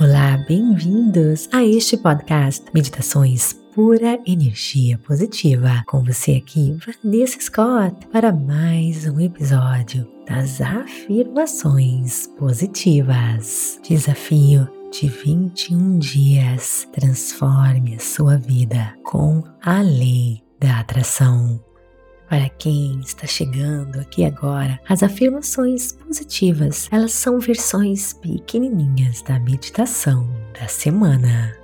Olá, bem-vindos a este podcast Meditações Pura Energia Positiva. Com você aqui, Vanessa Scott, para mais um episódio das afirmações positivas. Desafio de 21 dias. Transforme a sua vida com a lei da atração. Para quem está chegando aqui agora, as afirmações positivas, elas são versões pequenininhas da meditação da semana.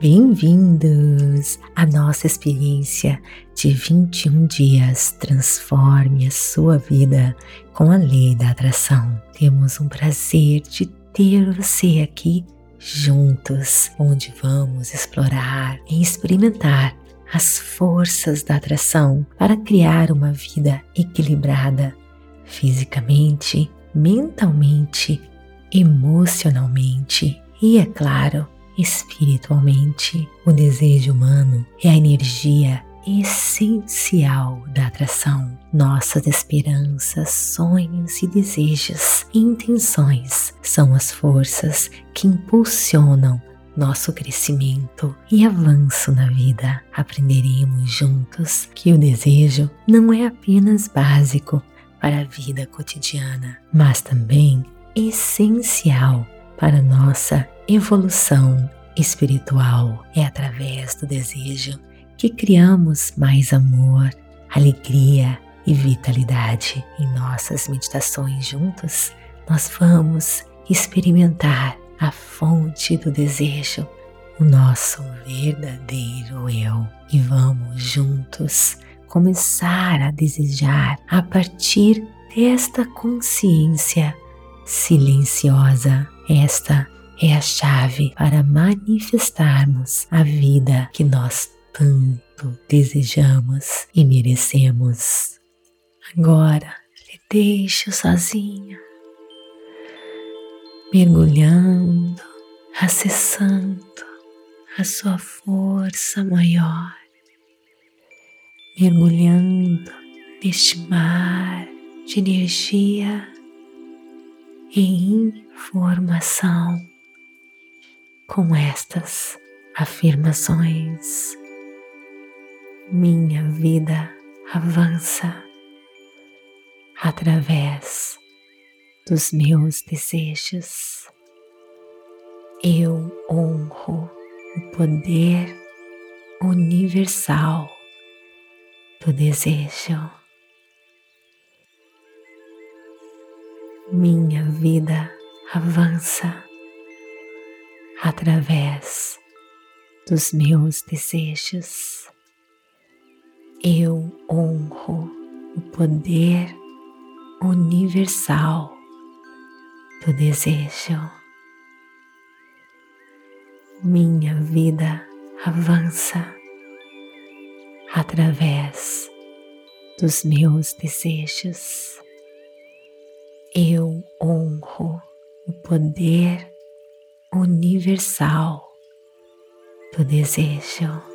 Bem-vindos à nossa experiência de 21 dias. Transforme a sua vida com a lei da atração. Temos um prazer de ter você aqui juntos, onde vamos explorar e experimentar as forças da atração para criar uma vida equilibrada fisicamente, mentalmente, emocionalmente e, é claro, espiritualmente. O desejo humano é a energia essencial da atração. Nossas esperanças, sonhos e desejos intenções são as forças que impulsionam nosso crescimento e avanço na vida. Aprenderemos juntos que o desejo não é apenas básico para a vida cotidiana, mas também essencial para nossa evolução espiritual. É através do desejo que criamos mais amor, alegria e vitalidade. Em nossas meditações juntos, nós vamos experimentar a fonte do desejo, o nosso verdadeiro eu. E vamos juntos começar a desejar a partir desta consciência silenciosa. Esta é a chave para manifestarmos a vida que nós tanto desejamos e merecemos. Agora, te deixo sozinha mergulhando, acessando a sua força maior, mergulhando neste mar de energia e informação com estas afirmações. Minha vida avança através dos meus desejos. Eu honro o poder universal do desejo. Minha vida avança através dos meus desejos. Eu honro o poder universal do desejo. Minha vida avança através dos meus desejos. Eu honro o poder universal do desejo.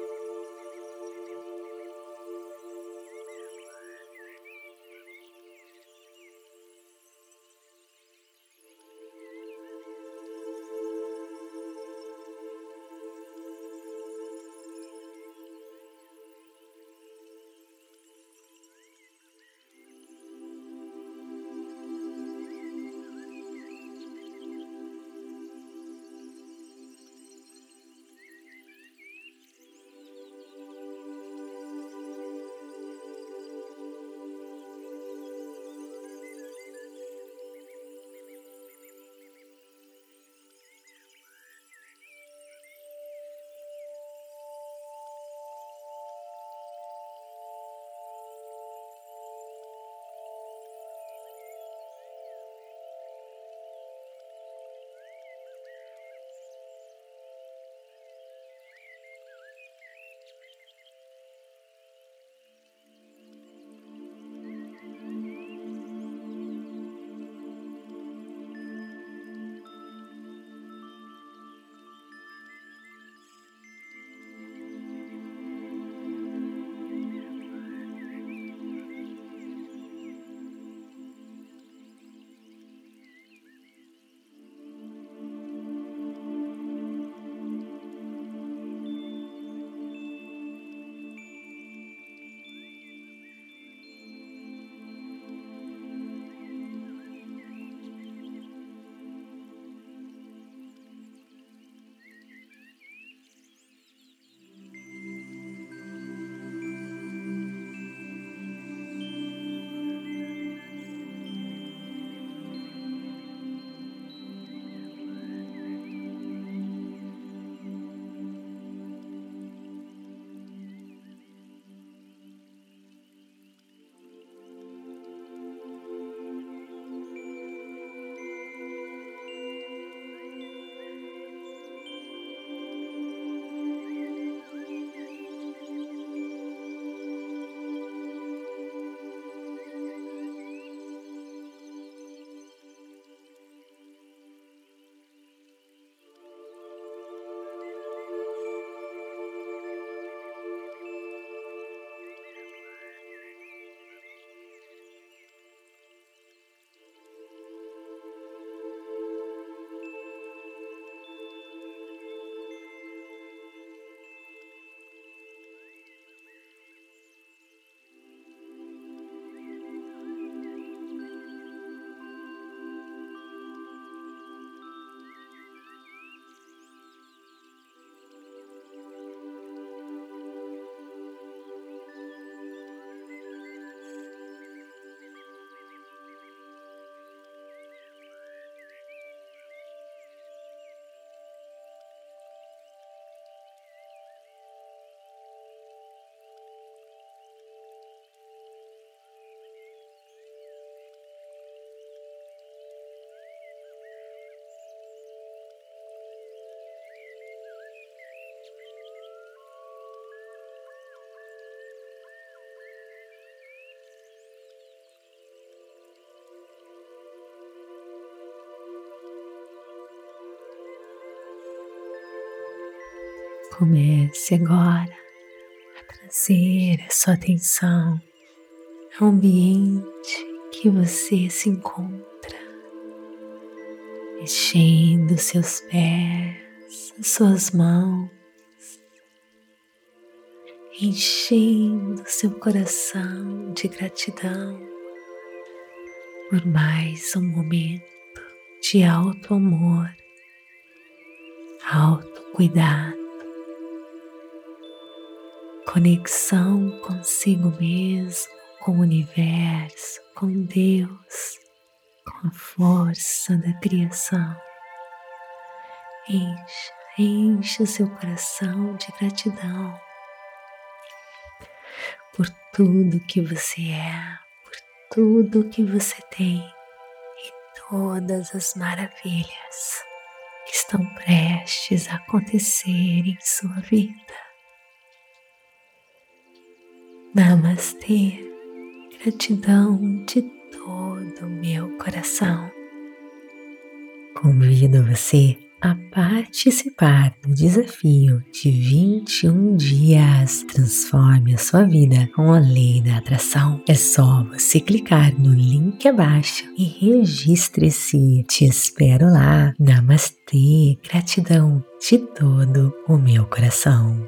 Comece agora a trazer a sua atenção ao ambiente que você se encontra, mexendo seus pés, as suas mãos, enchendo seu coração de gratidão por mais um momento de alto amor, alto cuidado, conexão consigo mesmo, com o universo, com Deus, com a força da criação. Encha, encha seu coração de gratidão por tudo que você é, por tudo que você tem e todas as maravilhas que estão prestes a acontecer em sua vida. Namastê gratidão de todo o meu coração. Convido você a participar do desafio de 21 dias. Transforme a sua vida com a lei da atração. É só você clicar no link abaixo e registre-se. Te espero lá. Namastê. Gratidão de todo o meu coração.